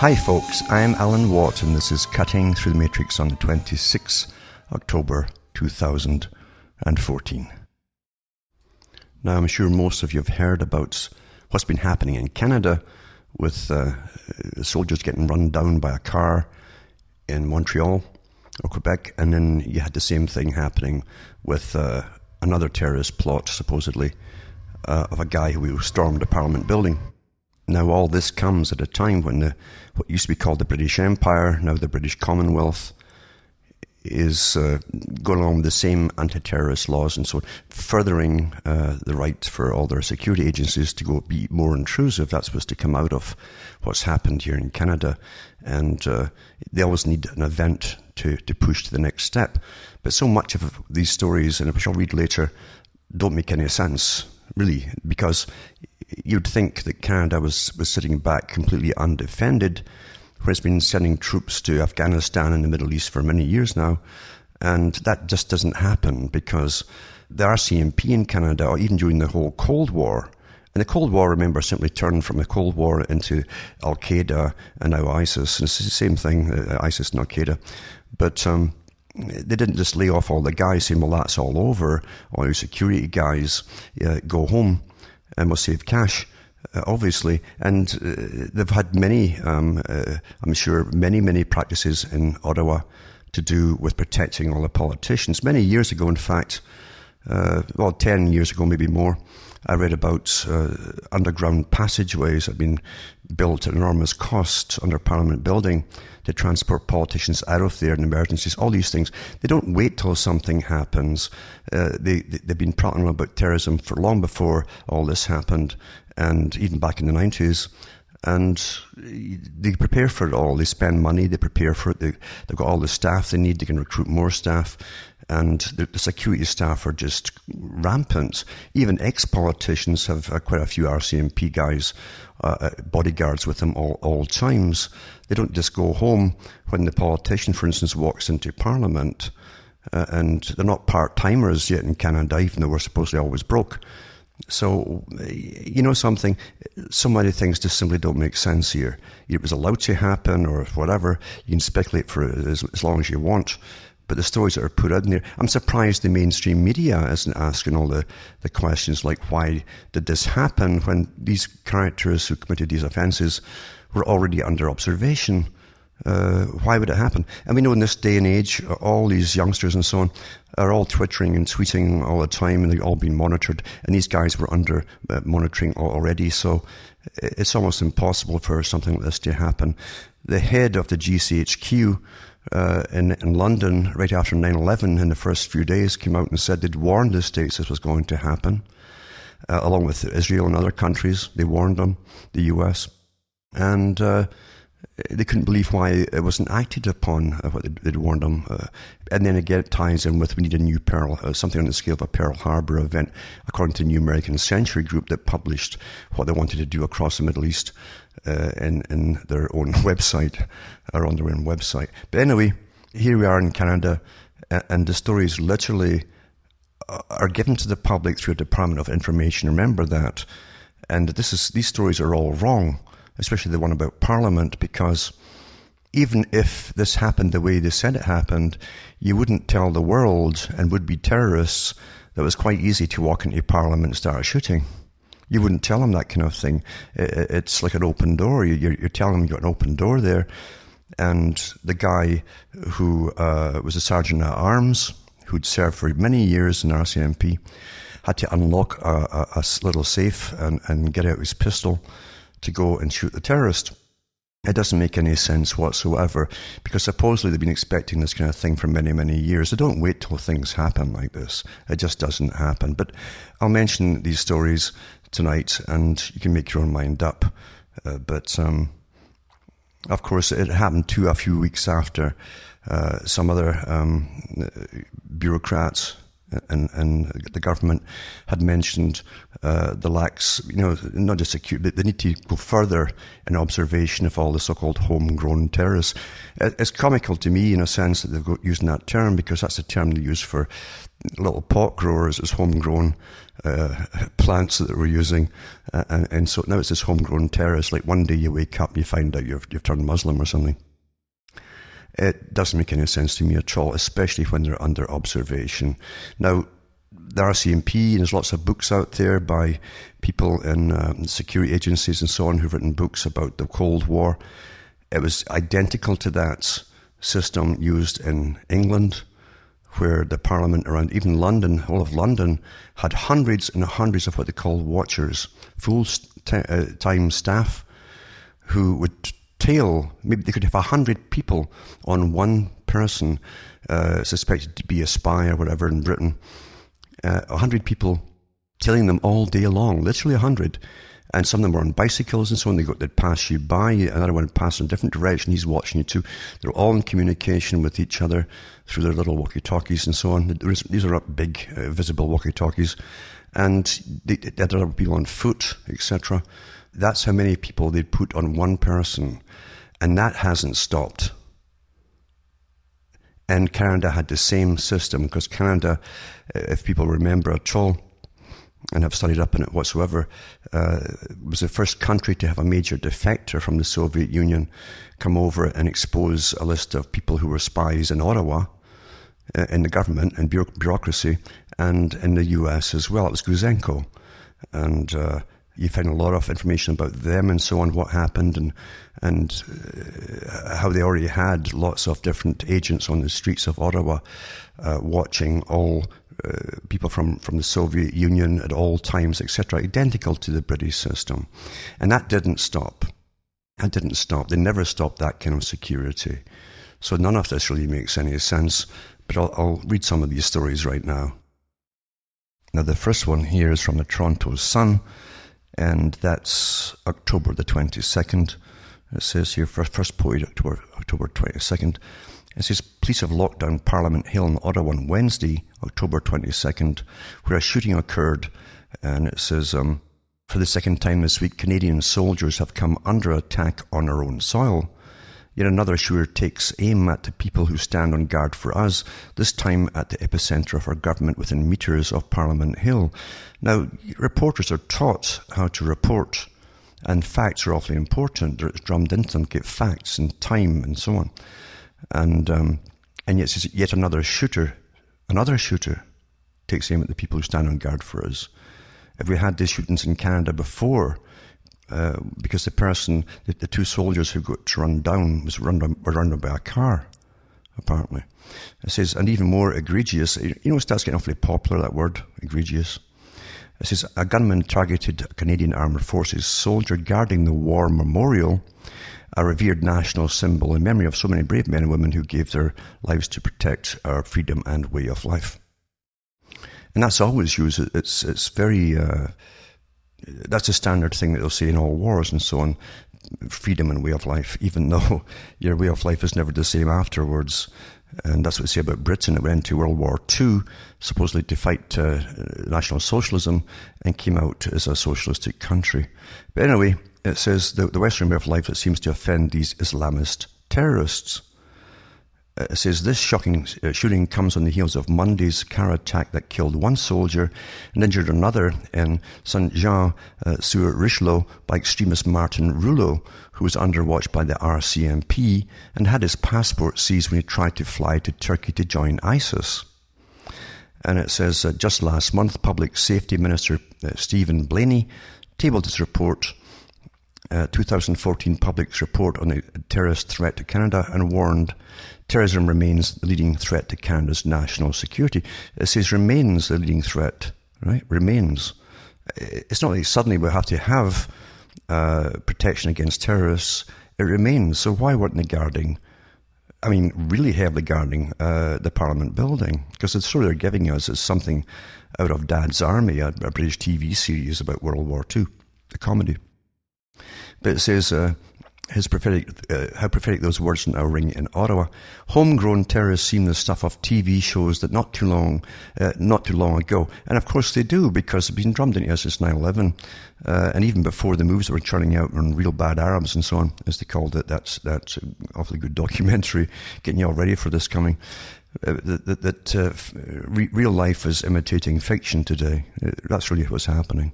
Hi, folks. I'm Alan Watt, and this is Cutting Through the Matrix on the 26th October 2014. Now, I'm sure most of you have heard about what's been happening in Canada with uh, soldiers getting run down by a car in Montreal or Quebec, and then you had the same thing happening with uh, another terrorist plot, supposedly, uh, of a guy who stormed a parliament building. Now, all this comes at a time when the, what used to be called the British Empire, now the British Commonwealth, is uh, going along with the same anti-terrorist laws and so on, furthering uh, the right for all their security agencies to go be more intrusive. That's supposed to come out of what's happened here in Canada, and uh, they always need an event to to push to the next step. But so much of these stories, and I'll read later, don't make any sense really, because you'd think that Canada was, was sitting back completely undefended, where it's been sending troops to Afghanistan and the Middle East for many years now. And that just doesn't happen because the RCMP in Canada, or even during the whole Cold War, and the Cold War, remember, simply turned from the Cold War into Al Qaeda and now ISIS. And it's the same thing, uh, ISIS and Al Qaeda. But um, they didn't just lay off all the guys saying, well, that's all over. All your security guys uh, go home and will save cash. Uh, obviously, and uh, they've had many, um, uh, I'm sure, many, many practices in Ottawa to do with protecting all the politicians. Many years ago, in fact, uh, well, 10 years ago, maybe more, I read about uh, underground passageways that had been built at enormous cost under Parliament building to transport politicians out of there in emergencies, all these things. They don't wait till something happens. Uh, they, they've been prattling about terrorism for long before all this happened, and even back in the 90s. And they prepare for it all. They spend money, they prepare for it. They, they've got all the staff they need, they can recruit more staff and the, security staff are just rampant. Even ex-politicians have uh, quite a few RCMP guys, uh, uh, bodyguards with them all, all times. They don't just go home when the politician, for instance, walks into Parliament, uh, and they're not part-timers yet in Canada, even though we're supposedly always broke. So, you know something, so many things just simply don't make sense here. It was allowed to happen or whatever. You can speculate for as, as long as you want but the stories that are put out in there, I'm surprised the mainstream media isn't asking all the, the questions like why did this happen when these characters who committed these offences were already under observation. Uh, why would it happen? And we know in this day and age, all these youngsters and so on are all twittering and tweeting all the time, and they're all being monitored. And these guys were under uh, monitoring already, so it's almost impossible for something like this to happen. The head of the GCHQ uh, in, in London right after 9 11 in the first few days came out and said they'd warned the states this was going to happen, uh, along with Israel and other countries. They warned them, the US. And uh, they couldn't believe why it wasn't acted upon, uh, what they'd, they'd, warned them. Uh, and then again, it ties in with we need a new Pearl, uh, something on the scale of a Pearl Harbor event, according to the New American Century Group that published what they wanted to do across the Middle East uh, in, in their own website or on their own website. But anyway, here we are in Canada, and the stories literally uh, are given to the public through a Department of Information. Remember that. And this is, these stories are all wrong, especially the one about Parliament, because even if this happened the way they said it happened, you wouldn't tell the world and would be terrorists that it was quite easy to walk into Parliament and start shooting. You wouldn't tell them that kind of thing. It's like an open door. You're, telling them you've got an open door there. And the guy who uh, was a sergeant at arms, who'd served for many years in RCMP, had to unlock a, a, a little safe and, and get out his pistol to go and shoot the terrorist. It doesn't make any sense whatsoever because supposedly they've been expecting this kind of thing for many, many years. They don't wait till things happen like this. It just doesn't happen. But I'll mention these stories tonight, and you can make your own mind up. Uh, but um, of course, it happened too a few weeks after uh, some other um, bureaucrats and, and the government had mentioned uh, the lacks, you know, not just security, but they need to go further in observation of all the so-called homegrown terrorists. It's comical to me, in a sense, that they're using that term because that's the term they use for little pot growers as homegrown uh, plants that we're using. Uh, and, and, so now it's this homegrown terrorist. Like one day you wake up and you find out you've, you've turned Muslim or something. It doesn't make any sense to me at all, especially when they're under observation. Now, the RCMP, and there's lots of books out there by people in um, security agencies and so on who've written books about the Cold War. It was identical to that system used in England, where the Parliament around, even London, all of London, had hundreds and hundreds of what they call watchers, full uh, time staff who would tail, maybe they could have a hundred people on one person uh, suspected to be a spy or whatever in Britain. Uh, a uh, hundred people telling them all day long, literally a hundred. And some of them were on bicycles and so on. They got, they'd pass you by. Another one would pass in a different direction. He's watching you too. They're all in communication with each other through their little walkie-talkies and so on. These are big, uh, visible walkie-talkies. And they, they had other people on foot, etc. That's how many people they'd put on one person. And that hasn't stopped. And Canada had the same system because Canada, uh, if people remember at all, and have studied up on it whatsoever, uh, was the first country to have a major defector from the Soviet Union come over and expose a list of people who were spies in Ottawa, uh, in the government and bureaucracy, and in the US as well. It was Gouzenko. And uh, you find a lot of information about them and so on, what happened, and and uh, how they already had lots of different agents on the streets of Ottawa, uh, watching all uh, people from, from the Soviet Union at all times, etc., identical to the British system, and that didn't stop. That didn't stop. They never stopped that kind of security. So none of this really makes any sense. But I'll, I'll read some of these stories right now. Now, the first one here is from the Toronto Sun and that's October the 22nd. It says here, first, first point, October, October 22nd. It says, police have locked down Parliament Hill in Ottawa on Wednesday, October 22nd, where a shooting occurred. And it says, um, for the second time this week, Canadian soldiers have come under attack on our own soil. Yet another shooter takes aim at the people who stand on guard for us, this time at the epicentre of our government within metres of Parliament Hill. Now, reporters are taught how to report, and facts are awfully important. They're drummed into them, get facts and time and so on. And, um, and yet, yet another shooter, another shooter takes aim at the people who stand on guard for us. If we had these shootings in Canada before, uh, because the person, the, the, two soldiers who got run down, was run down, were run down by a car, apparently. It says, and even more egregious, you know, it starts getting awfully popular, that word, egregious. It says, a gunman targeted Canadian Armed Forces soldier guarding the war memorial, a revered national symbol in memory of so many brave men and women who gave their lives to protect our freedom and way of life. And that's always used. It's, it's very, uh, that's a standard thing that they'll say in all wars and so on freedom and way of life, even though your way of life is never the same afterwards. And that's what they say about Britain. It went into World War II, supposedly to fight uh, National Socialism, and came out as a socialistic country. But anyway, it says the, the Western way of life that seems to offend these Islamist terrorists. Uh, says this shocking uh, shooting comes on the heels of Monday's car attack that killed one soldier and injured another in Saint Jean uh, sur Richelieu by extremist Martin Rouleau, who was under watch by the RCMP and had his passport seized when he tried to fly to Turkey to join ISIS. And it says uh, just last month, Public Safety Minister uh, Steven Blaney tabled his report uh, 2014 public report on the terrorist threat to Canada and warned terrorism remains the leading threat to Canada's national security. It says remains the leading threat, right? Remains. It's not like suddenly we have to have uh, protection against terrorists. It remains. So why weren't they guarding? I mean, really heavily guarding uh, the Parliament building because the story they're giving us is something out of Dad's Army, a, a British TV series about World War II, a comedy. But it says uh, his prophetic, uh, how prophetic those words now ring in Ottawa. Homegrown terrorists seem the stuff of TV shows that not too long, uh, not too long ago, and of course they do because they've been drummed into us since 9/11, uh, and even before the movies that were churning out on real bad Arabs and so on, as they called it. That's that's an awfully good documentary, getting you all ready for this coming. Uh, that, that uh, re- real life is imitating fiction today. Uh, that's really what's happening.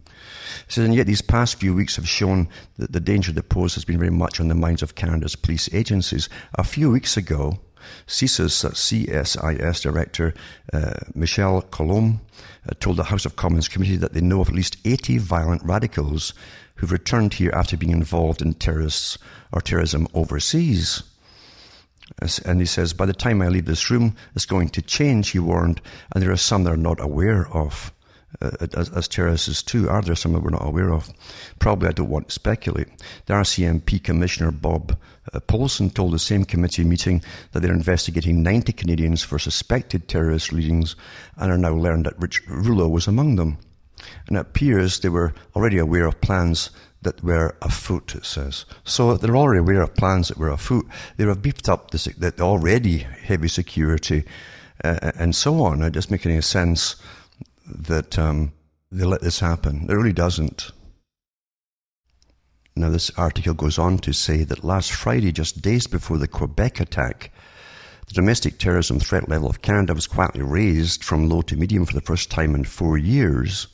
So, and yet these past few weeks have shown that the danger that pose has been very much on the minds of Canada's police agencies. A few weeks ago, CSIS, CSIS Director uh, Michel Coulombe uh, told the House of Commons Committee that they know of at least 80 violent radicals who've returned here after being involved in terrorists or terrorism overseas. And he says, by the time I leave this room, it's going to change, he warned, and there are some that are not aware of. Uh, as, as terrorists too, are there some that we're not aware of? Probably I don't want to speculate. The RCMP Commissioner Bob uh, Paulson told the same committee meeting that they're investigating 90 Canadians for suspected terrorist leadings and are now learned that Rich Rouleau was among them. And it appears they were already aware of plans that were afoot, it says. So they're already aware of plans that were afoot. They have beefed up the, the already heavy security uh, and so on. It doesn't make any sense that um, they let this happen. It really doesn't. Now, this article goes on to say that last Friday, just days before the Quebec attack, the domestic terrorism threat level of Canada was quietly raised from low to medium for the first time in four years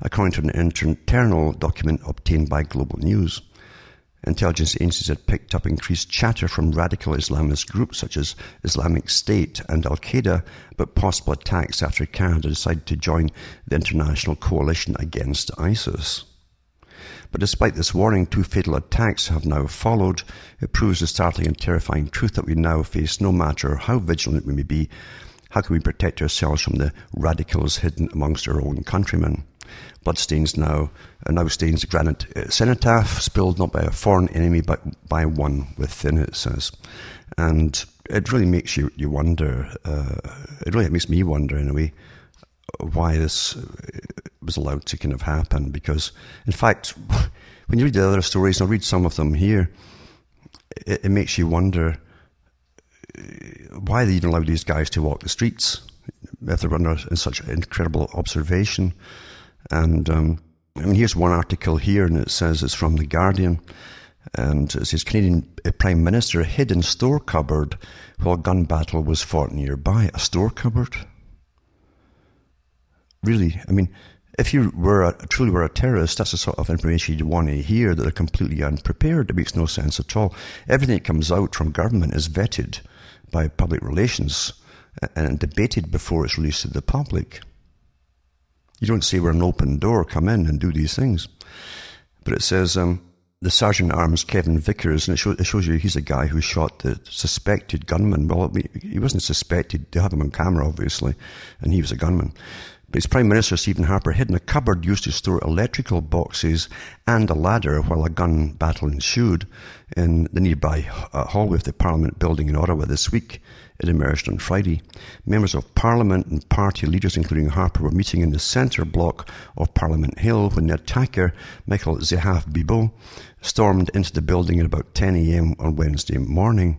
according to an internal document obtained by Global News. Intelligence agencies had picked up increased chatter from radical Islamist groups such as Islamic State and Al Qaeda about possible attacks after Canada decided to join the international coalition against ISIS. But despite this warning, two fatal attacks have now followed. It proves the startling and terrifying truth that we now face, no matter how vigilant we may be. How can we protect ourselves from the radicals hidden amongst our own countrymen? Bloodstains now, uh, now stains the granite uh, cenotaph, spilled not by a foreign enemy, but by one within, it says. And it really makes you, you wonder, uh, it really makes me wonder in a way, why this uh, was allowed to kind of happen. Because, in fact, when you read the other stories, and I'll read some of them here, it, it makes you wonder uh, why they even allowed these guys to walk the streets if they're under such incredible observation. And um, I mean, here's one article here, and it says it's from The Guardian. And it says Canadian uh, Prime Minister hid in store cupboard while gun battle was fought nearby. A store cupboard? Really? I mean, if you were a, truly were a terrorist, that's the sort of information you'd want to hear that are completely unprepared. It makes no sense at all. Everything that comes out from government is vetted by public relations and debated before it's released to the public. You don't say we're an open door, come in and do these things. But it says um, the sergeant at arms, Kevin Vickers, and it, show, it, shows you he's a guy who shot the suspected gunman. Well, he wasn't suspected. They have him on camera, obviously, and he was a gunman. But his Prime Minister, Stephen Harper, hid in a cupboard used to store electrical boxes and a ladder while a gun battle ensued in the nearby uh, hallway of the Parliament building in Ottawa this week. It emerged on Friday. Members of Parliament and party leaders, including Harper, were meeting in the centre block of Parliament Hill when the attacker, Michael Zehaf Bibeau, stormed into the building at about 10 a.m. on Wednesday morning.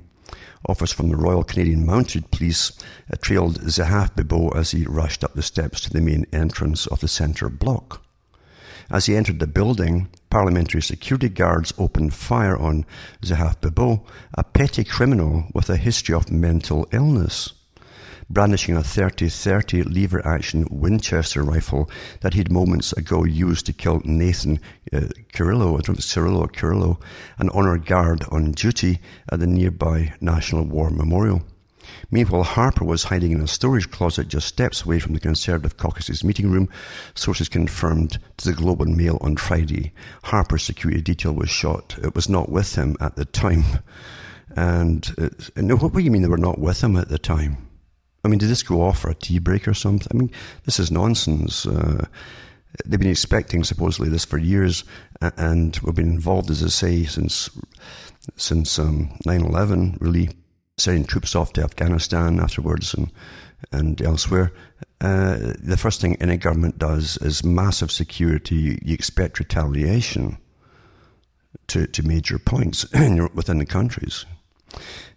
Officers from the Royal Canadian Mounted Police trailed Zehaf Bibeau as he rushed up the steps to the main entrance of the centre block. As he entered the building, parliamentary security guards opened fire on Zehaf Bibeau, a petty criminal with a history of mental illness. Brandishing a 30-30 lever action Winchester rifle that he'd moments ago used to kill Nathan uh, Cirillo, I don't know Cirillo Cirillo, an honoured guard on duty at the nearby National War Memorial. Meanwhile, Harper was hiding in a storage closet just steps away from the Conservative caucus's meeting room, sources confirmed to the Globe and Mail on Friday. Harper's security detail was shot. It was not with him at the time. And, and what do you mean they were not with him at the time? I mean, did this go off for a tea break or something? I mean, this is nonsense. Uh, they've been expecting supposedly this for years, and we've been involved, as I say, since since um, 9/11, really sending troops off to Afghanistan afterwards and and elsewhere. Uh, the first thing any government does is massive security. You, you expect retaliation. to, to major points within the countries.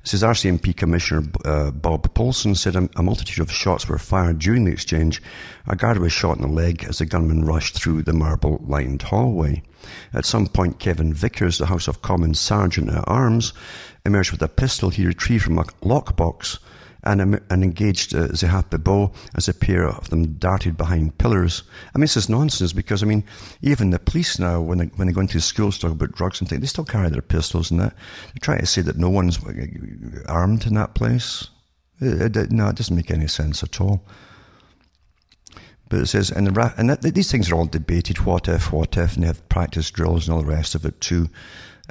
Says RCMP Commissioner uh, Bob Paulson said a, a, multitude of shots were fired during the exchange. A guard was shot in the leg as the gunman rushed through the marble lined hallway. At some point, Kevin Vickers, the House of Commons Sergeant at Arms, emerged with a pistol he retrieved from a lockbox and, and engaged uh, Zehaf Bibeau as a pair of them darted behind pillars. I mean, this is nonsense because, I mean, even the police now, when they, when they go into schools to talk about drugs and things, they still carry their pistols and that. They try to say that no one's uh, armed in that place. It, it, no, it doesn't make any sense at all. But it says, and, the, and that, these things are all debated. What if, what if, and they have practice drills and all the rest of it too.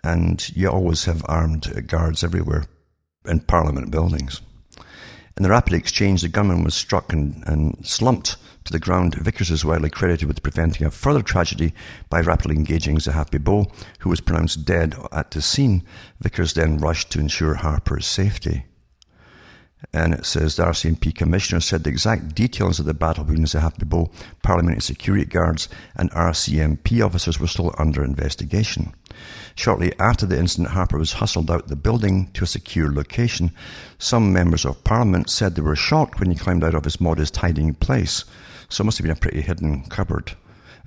And you always have armed guards everywhere in parliament buildings. In the rapid exchange, the gunman was struck and, and slumped to the ground. Vickers is widely credited with preventing a further tragedy by rapidly engaging Zehaf Bibeau, who was pronounced dead at the scene. Vickers then rushed to ensure Harper's safety. And it says the RCMP commissioner said the exact details of the battle between Zehaf Bibeau, parliamentary security guards, and RCMP officers were still under investigation. Shortly after the incident, Harper was hustled out the building to a secure location. Some members of parliament said they were shocked when he climbed out of his modest hiding place. So it must have been a pretty hidden cupboard.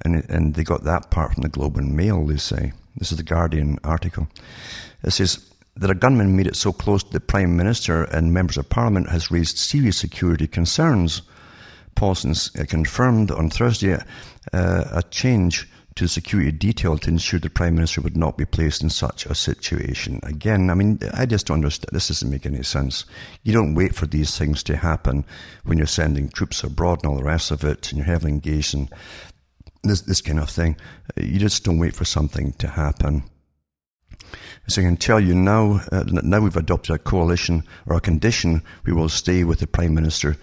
And, and they got that part from the Globe and Mail, they say. This is the Guardian article. It says, that a gunman made it so close to the Prime Minister and members of Parliament has raised serious security concerns. Paulson uh, confirmed on Thursday uh, a change to security detail to ensure the Prime Minister would not be placed in such a situation. Again, I mean, I just don't understand. This doesn't make any sense. You don't wait for these things to happen when you're sending troops abroad and all the rest of it, and you're heavily engaged in this, this kind of thing. You just don't wait for something to happen. As I can tell you now, uh, now we've adopted a coalition or a condition, we will stay with the Prime Minister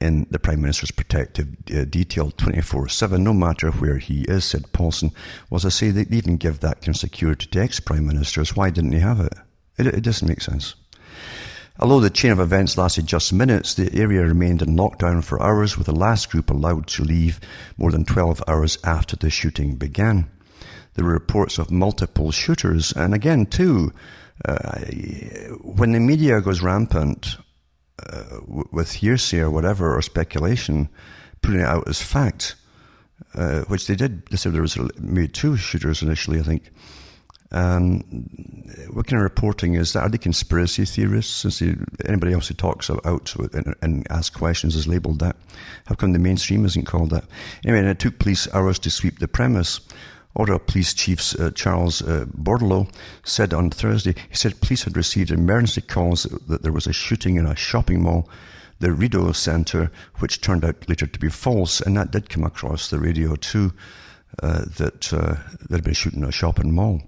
in the Prime Minister's protective uh, detail 24-7, no matter where he is, said Paulson. Well, as I say, they even give that kind of security to ex-Prime Ministers. Why didn't he have it? It, it doesn't make sense. Although the chain of events lasted just minutes, the area remained in lockdown for hours, with the last group allowed to leave more than 12 hours after the shooting began there were reports of multiple shooters. And again, too, uh, when the media goes rampant uh, with hearsay or whatever, or speculation, putting it out as fact, uh, which they did, they said there was maybe two shooters initially, I think. Um, what kind of reporting is that? Are they conspiracy theorists? Since they, anybody else who talks out and, and asks questions is labelled that. How come the mainstream isn't called that? Anyway, and it took police hours to sweep the premise. Ottawa Police Chief uh, Charles uh, Bordeleau said on Thursday, he said police had received emergency calls that there was a shooting in a shopping mall, the Rideau Centre, which turned out later to be false, and that did come across the radio too, uh, that uh, there had been a shooting in a shopping mall.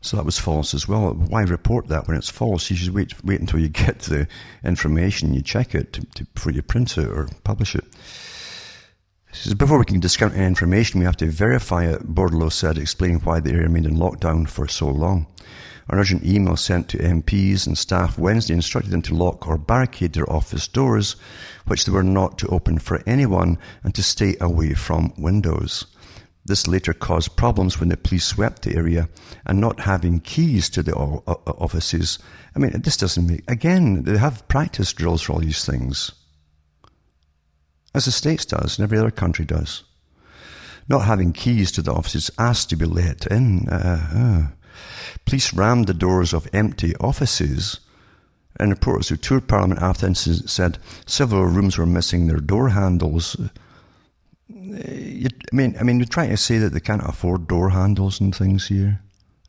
So that was false as well. Why report that when it's false? You should wait, wait until you get the information, you check it to, to, before you print it or publish it. Says, before we can discount any information, we have to verify it, Bordeleau said, explaining why the area remained in lockdown for so long. An urgent email sent to MPs and staff Wednesday instructed them to lock or barricade their office doors, which they were not to open for anyone, and to stay away from windows. This later caused problems when the police swept the area and not having keys to the offices. I mean, this doesn't make, again, they have practice drills for all these things as the States does and every other country does. Not having keys to the offices asked to be let in. Uh, uh. Police rammed the doors of empty offices and reporters who toured Parliament after the incident said several rooms were missing their door handles. You, I mean, I mean, you're trying to say that they can't afford door handles and things here.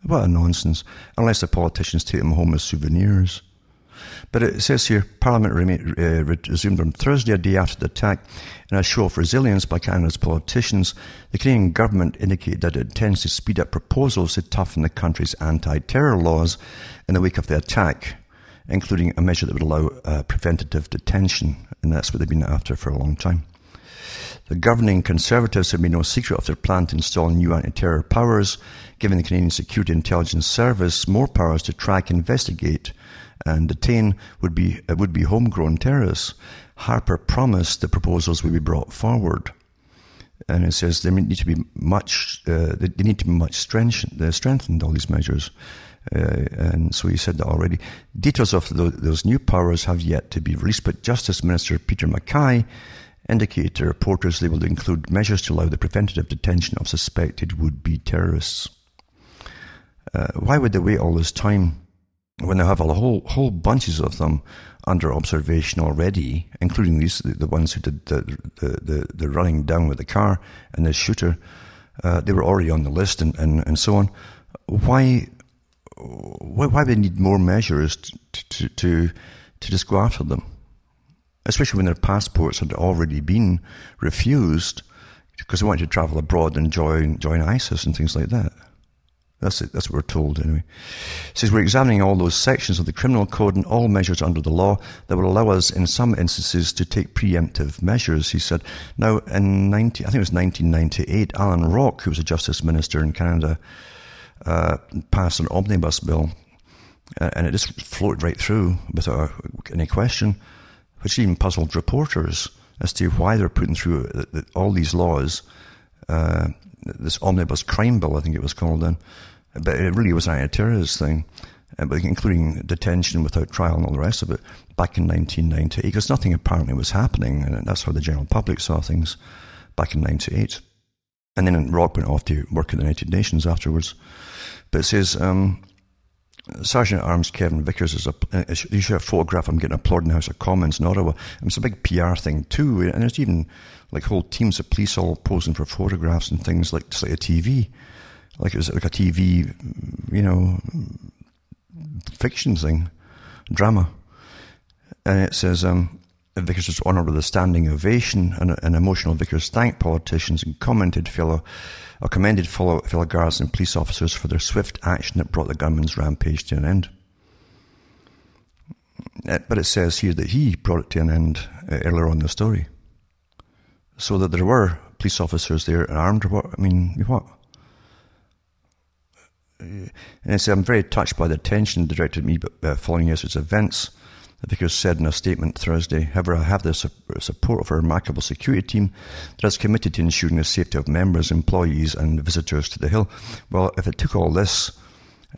What a nonsense! Unless the politicians take them home as souvenirs. But it says here Parliament uh, resumed on Thursday, a day after the attack. In a show of resilience by Canada's politicians, the Canadian government indicated that it intends to speed up proposals to toughen the country's anti terror laws in the wake of the attack, including a measure that would allow uh, preventative detention. And that's what they've been after for a long time. The governing Conservatives have made no secret of their plan to install new anti-terror powers, giving the Canadian Security Intelligence Service more powers to track, investigate, and detain would be, would be homegrown terrorists. Harper promised the proposals would be brought forward. and it says they need to be much, uh, they need to be much strengthened, strengthened all these measures. Uh, and so he said that already. Details of the, those new powers have yet to be released, but Justice Minister Peter MacKay indicated to reporters they will include measures to allow the preventative detention of suspected would-be terrorists. Uh, why would they wait all this time when they have a whole whole bunches of them under observation already, including these the, the ones who did the, the, the, the, running down with the car and the shooter? Uh, they were already on the list and, and, and so on. Why why, why they need more measures to, to, to, to just go after them? Especially when their passports had already been refused because they wanted to travel abroad and join, join ISIS and things like that. That's it. That's what we're told anyway. It says we're examining all those sections of the criminal code and all measures under the law that will allow us, in some instances, to take preemptive measures. He said. Now, in 90, I think it was 1998, Alan Rock, who was a justice minister in Canada, uh, passed an omnibus bill, uh, and it just floated right through without any question, which even puzzled reporters as to why they're putting through the, all these laws. Uh, this omnibus crime bill, I think it was called then, but it really was an anti-terrorist thing, uh, including detention without trial and all the rest of it. Back in 1998, because nothing apparently was happening, and that's how the general public saw things back in '98. And then Rock went off to work at the United Nations afterwards. But it says, um, Sergeant at Arms Kevin Vickers is a, you should have a photograph him getting applauded in the House of Commons in Ottawa. And it's a big PR thing too. And there's even like whole teams of police all posing for photographs and things like just like a TV. Like it was like a TV, you know, fiction thing, drama. And it says, um, Vickers was honoured with a standing ovation, and an emotional Vickers thanked politicians and commented fellow, or commended fellow, fellow guards and police officers for their swift action that brought the gunman's rampage to an end. Uh, but it says here that he brought it to an end uh, earlier on in the story. So that there were police officers there armed what? I mean, what? Uh, and it says, I'm very touched by the attention directed at me following yesterday's events. The vicar said in a statement Thursday, however, I have the support of a remarkable security team that is committed to ensuring the safety of members, employees, and visitors to the Hill. Well, if it took all this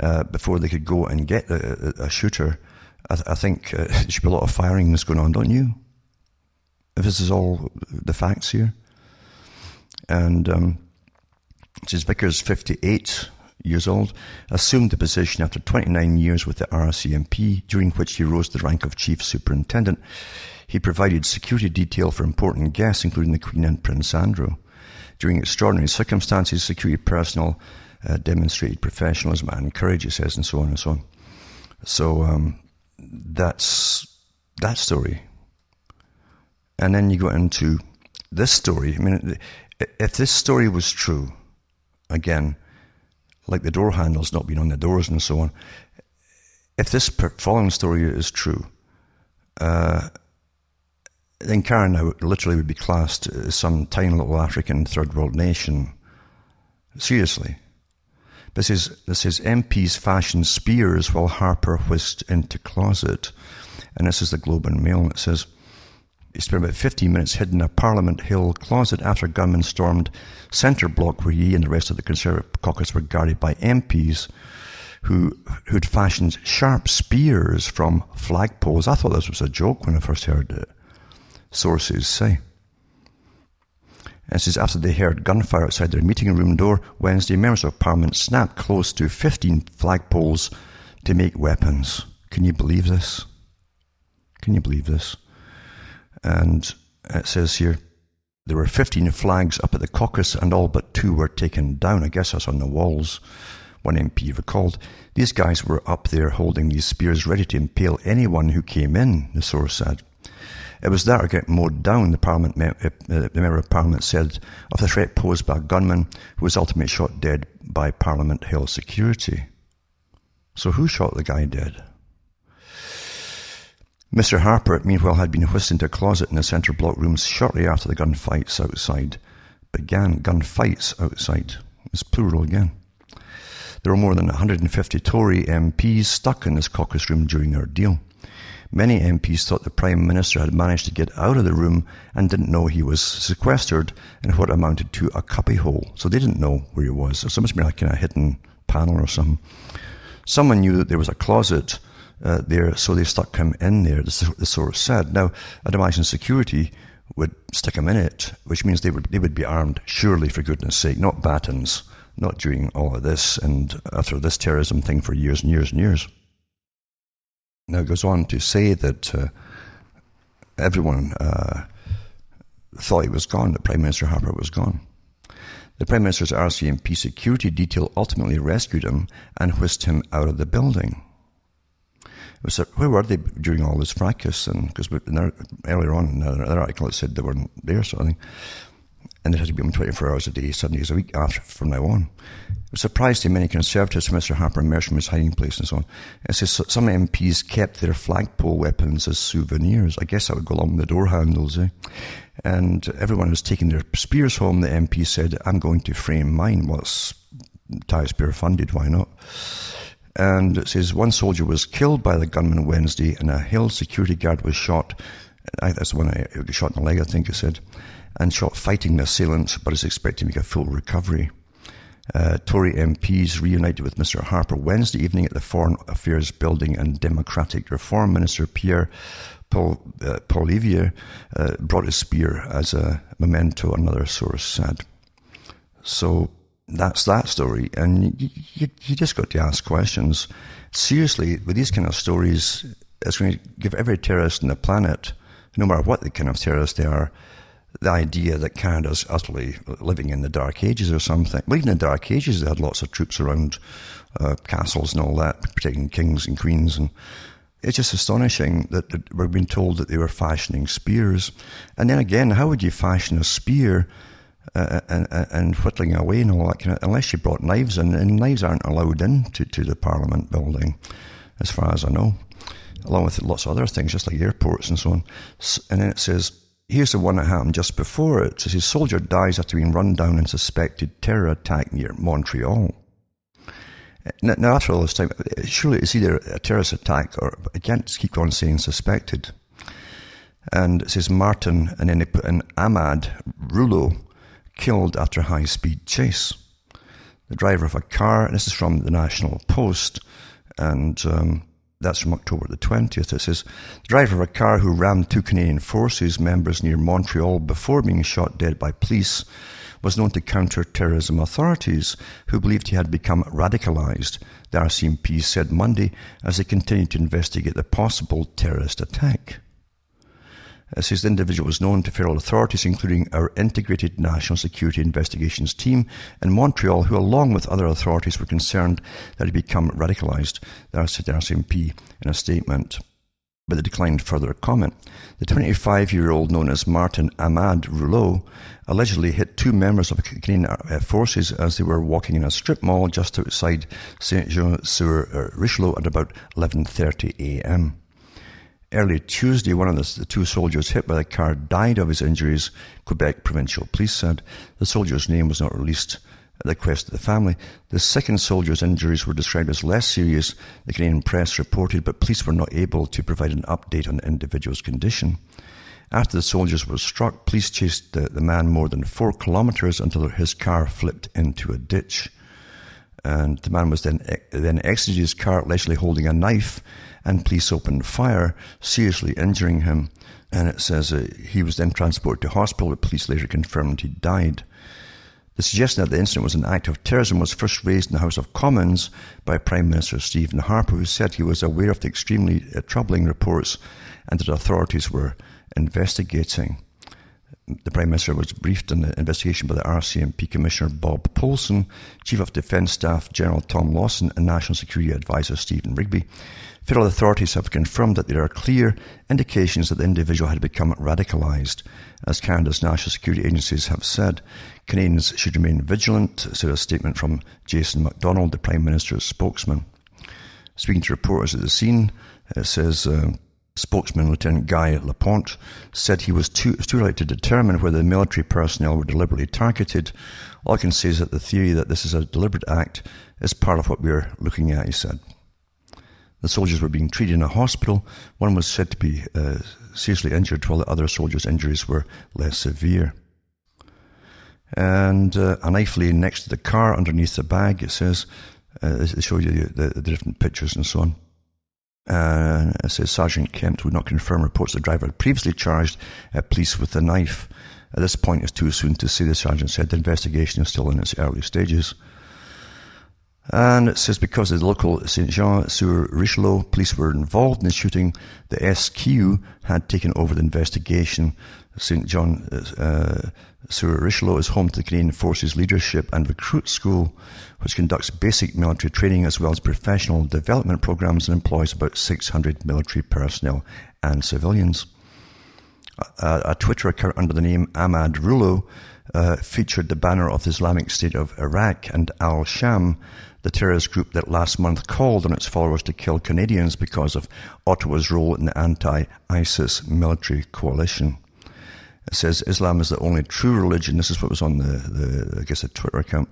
uh, before they could go and get a, a, a shooter, I, th- I think uh, there should be a lot of firing that's going on, don't you? If this is all the facts here. And um, says Vickers 58 years old, assumed the position after 29 years with the RCMP, during which he rose to the rank of Chief Superintendent. He provided security detail for important guests, including the Queen and Prince Andrew. During extraordinary circumstances, security personnel uh, demonstrated professionalism and courage, he says, and so on and so on. So um, that's that story. And then you go into this story. I mean, if this story was true, again, like the door handles not being on the doors and so on. If this following story is true, uh, then Karen now literally would be classed as some tiny little African third world nation. Seriously. This is, this is MPs fashion spears while Harper whisked into closet. And this is the Globe and Mail. And it says, he spent about 15 minutes hidden in a Parliament Hill closet after gunmen stormed Centre Block, where he and the rest of the Conservative caucus were guarded by MPs who who'd fashioned sharp spears from flagpoles. I thought this was a joke when I first heard it. Sources say. This is after they heard gunfire outside their meeting room door Wednesday. Members of Parliament snapped close to 15 flagpoles to make weapons. Can you believe this? Can you believe this? And it says here, there were 15 flags up at the caucus and all but two were taken down. I guess that's on the walls. One MP recalled. These guys were up there holding these spears ready to impale anyone who came in, the source said. It was that or get mowed down, the, parliament me- uh, the member of parliament said, of the threat posed by a gunman who was ultimately shot dead by Parliament Hill security. So who shot the guy dead? Mr. Harper, meanwhile, had been whisked into a closet in the centre block rooms shortly after the gunfights outside began. Gunfights outside. It's plural again. There were more than 150 Tory MPs stuck in this caucus room during the ordeal. Many MPs thought the Prime Minister had managed to get out of the room and didn't know he was sequestered in what amounted to a cubbyhole. So they didn't know where he was. So it must be like in a hidden panel or something. Someone knew that there was a closet uh, there, so they stuck him in there, the, the source said. Now, I'd imagine security would stick him in it, which means they would, they would be armed, surely, for goodness sake, not batons, not during all of this and after this terrorism thing for years and years and years. Now, it goes on to say that uh, everyone uh, thought he was gone, that Prime Minister Harper was gone. The Prime Minister's RCMP security detail ultimately rescued him and whisked him out of the building. Was, where were they during all this fracas? And because earlier on in another article it said they weren't there, sort of thing and it had to be on 24 hours a day, seven days a week after from now on. It was surprised to many Conservatives Mr Harper emerged from his hiding place and so on. It says some MPs kept their flagpole weapons as souvenirs. I guess that would go along with the door handles, eh? And everyone was taking their spears home. The MP said, I'm going to frame mine. Well, it's taxpayer funded, why not? And it says one soldier was killed by the gunman Wednesday and a Hill security guard was shot. That's the one I shot in the leg, I think it said and shot fighting the assailant, but is expected to make a full recovery. Uh, Tory MPs reunited with Mr. Harper Wednesday evening at the Foreign Affairs Building, and Democratic Reform Minister Pierre Paul, uh, Poilievre uh, brought his spear as a memento, another source said. So that's that story, and you, you, you just got to ask questions. Seriously, with these kind of stories, it's going to give every terrorist on the planet, no matter what the kind of terrorist they are, the idea that Canada's utterly living in the Dark Ages or something. Well, even in the Dark Ages, they had lots of troops around uh, castles and all that, protecting kings and queens. And it's just astonishing that, we're being told that they were fashioning spears. And then again, how would you fashion a spear uh, and, and, whittling away and all that kind of, unless you brought knives in, and knives aren't allowed in to, to the Parliament building, as far as I know, along with lots of other things, just like airports and so on. And then it says, Here's the one that happened just before it. It says, soldier dies after being run down in suspected terror attack near Montreal. Now, after all this time, surely it's either a terrorist attack or I can't keep on saying suspected. And it says Martin and then they put in Ahmad Rouleau killed after a high speed chase. The driver of a car, this is from the National Post, and um, that's from October the 20th. It says, the driver of a car who rammed two Canadian Forces members near Montreal before being shot dead by police was known to counter-terrorism authorities who believed he had become radicalized, the RCMP said Monday as they continued to investigate the possible terrorist attack. As his individual was known to federal authorities, including our Integrated National Security Investigations Team in Montreal, who, along with other authorities, were concerned that he'd become radicalized, said the RCMP in a statement. But they declined further comment. The 25 year old, known as Martin Ahmad Rouleau, allegedly hit two members of the Canadian forces as they were walking in a strip mall just outside Saint Jean sur Richelieu at about 11.30 a.m. Early Tuesday, one of the, the, two soldiers hit by the car died of his injuries, Quebec provincial police said. The soldier's name was not released at the request of the family. The second soldier's injuries were described as less serious, the Canadian press reported, but police were not able to provide an update on the individual's condition. After the soldiers were struck, police chased the, the man more than four kilometres until his car flipped into a ditch. And the man was then, then exited his car, allegedly holding a knife and police opened fire, seriously injuring him. And it says uh, he was then transported to hospital, but police later confirmed he died. The suggestion that the incident was an act of terrorism was first raised in the House of Commons by Prime Minister Stephen Harper, who said he was aware of the extremely uh, troubling reports and that authorities were investigating. The Prime Minister was briefed on the investigation by the RCMP Commissioner Bob Paulson, Chief of Defence Staff General Tom Lawson, and National Security Advisor Stephen Rigby. Federal authorities have confirmed that there are clear indications that the individual had become radicalised. As Canada's national security agencies have said, Canadians should remain vigilant, said a statement from Jason MacDonald, the Prime Minister's spokesman. Speaking to reporters at the scene, it says uh, spokesman Lieutenant Guy Lapointe said he was too, too early to determine whether the military personnel were deliberately targeted. All I can say is that the theory that this is a deliberate act is part of what we're looking at, he said. The soldiers were being treated in a hospital. One was said to be uh, seriously injured, while the other soldiers' injuries were less severe. And uh, a knife lay next to the car underneath the bag, it says. Uh, they show you the, the, different pictures and so on. Uh, it says Sergeant Kent would not confirm reports the driver had previously charged police with the knife. At this point, it's too soon to say, the sergeant said. The investigation is still in its early stages. And it says because the local Saint Jean sur Richelieu police were involved in the shooting, the SQ had taken over the investigation. St. John uh, sur Richelieu is home to the Canadian Forces Leadership and Recruit School, which conducts basic military training as well as professional development programs and employs about 600 military personnel and civilians. A, a Twitter account under the name Ahmad Rouleau uh, featured the banner of the Islamic State of Iraq and Al Sham, the terrorist group that last month called on its followers to kill Canadians because of Ottawa's role in the anti-ISIS military coalition. It says Islam is the only true religion. This is what was on the, the I guess, the Twitter account.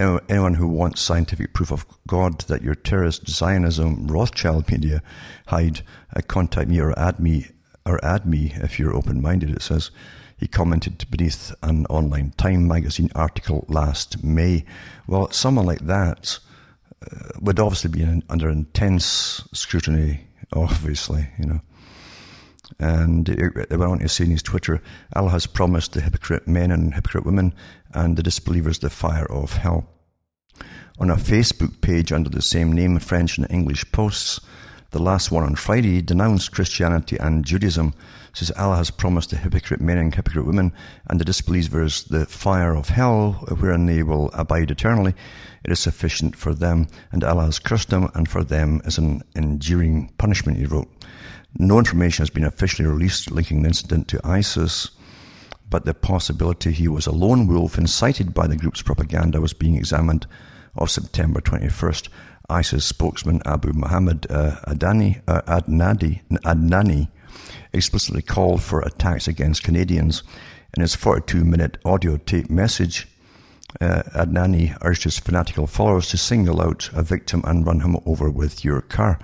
Anyone who wants scientific proof of God that your terrorist Zionism Rothschild media hide, uh, contact me or add me or add me if you're open-minded. It says he commented beneath an online Time magazine article last May. Well, someone like that would obviously be in, under intense scrutiny. Obviously, you know. And it went on to say in his Twitter, Allah has promised the hypocrite men and hypocrite women and the disbelievers the fire of hell. On a Facebook page under the same name, French and English posts, the last one on Friday denounced Christianity and Judaism, says Allah has promised the hypocrite men and hypocrite women and the disbelievers the fire of hell, wherein they will abide eternally. It is sufficient for them, and Allah has cursed them, and for them is an enduring punishment, he wrote. No information has been officially released linking the incident to ISIS, but the possibility he was a lone wolf incited by the group's propaganda was being examined of September 21st. ISIS spokesman Abu Muhammad uh, Adani, uh, Adnadi, Adnani explicitly called for attacks against Canadians. In his 42 minute audio tape message, uh, Adnani urged his fanatical followers to single out a victim and run him over with your car.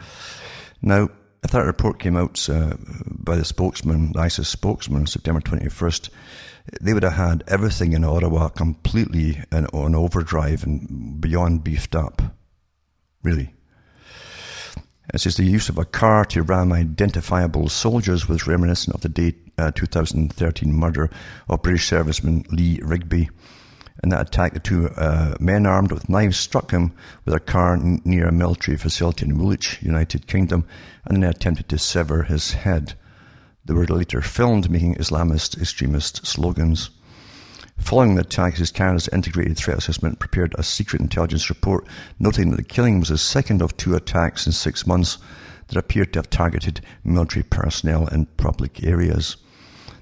Now, if that report came out uh, by the spokesman, the ISIS spokesman, on September 21st, they would have had everything in Ottawa completely in, on overdrive and beyond beefed up. Really. It says the use of a car to ram identifiable soldiers was reminiscent of the day uh, 2013 murder of British serviceman Lee Rigby. In that attack, the two uh, men armed with knives struck him with a car n- near a military facility in Woolwich, United Kingdom, and then attempted to sever his head. They were later filmed making Islamist extremist slogans. Following the attack, Canada's Integrated Threat Assessment prepared a secret intelligence report noting that the killing was the second of two attacks in six months that appeared to have targeted military personnel in public areas.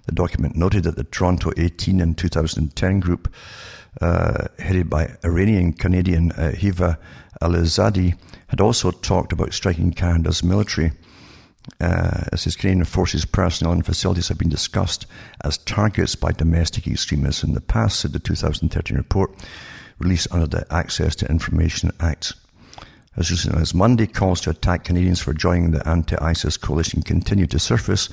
The document noted that the Toronto 18 and 2010 group, uh, headed by Iranian Canadian uh, Hiva Alizadeh, had also talked about striking Canada's military. Uh, as Canadian Forces personnel and facilities have been discussed as targets by domestic extremists in the past, said the 2013 report released under the Access to Information Act. As recently as Monday, calls to attack Canadians for joining the anti-ISIS coalition continued to surface.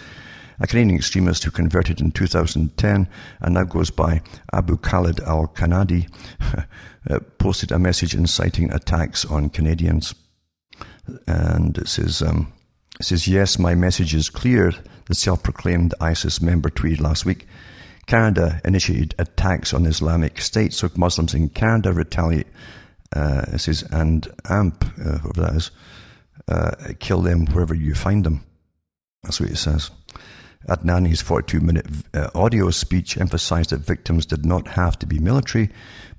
A Canadian extremist who converted in 2010 and now goes by Abu Khalid al-Kanadi uh, posted a message inciting attacks on Canadians. And it says, um, it says, Yes, my message is clear, the self proclaimed ISIS member tweeted last week. Canada initiated attacks on Islamic State, so Muslims in Canada retaliate. Uh, it says, and AMP, uh, whoever that is, uh, kill them wherever you find them. That's what it says. Adnani's 42 minute uh, audio speech emphasized that victims did not have to be military,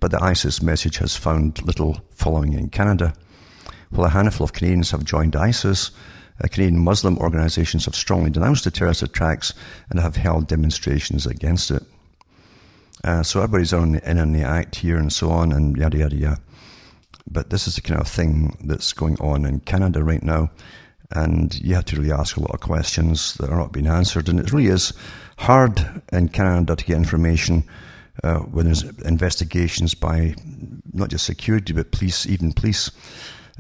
but the ISIS message has found little following in Canada. While a handful of Canadians have joined ISIS, Canadian Muslim organisations have strongly denounced the terrorist attacks and have held demonstrations against it. Uh, so everybody's on the, in on the act here and so on and yada yada yada. But this is the kind of thing that's going on in Canada right now. And you have to really ask a lot of questions that are not being answered. And it really is hard in Canada to get information uh, when there's investigations by not just security, but police, even police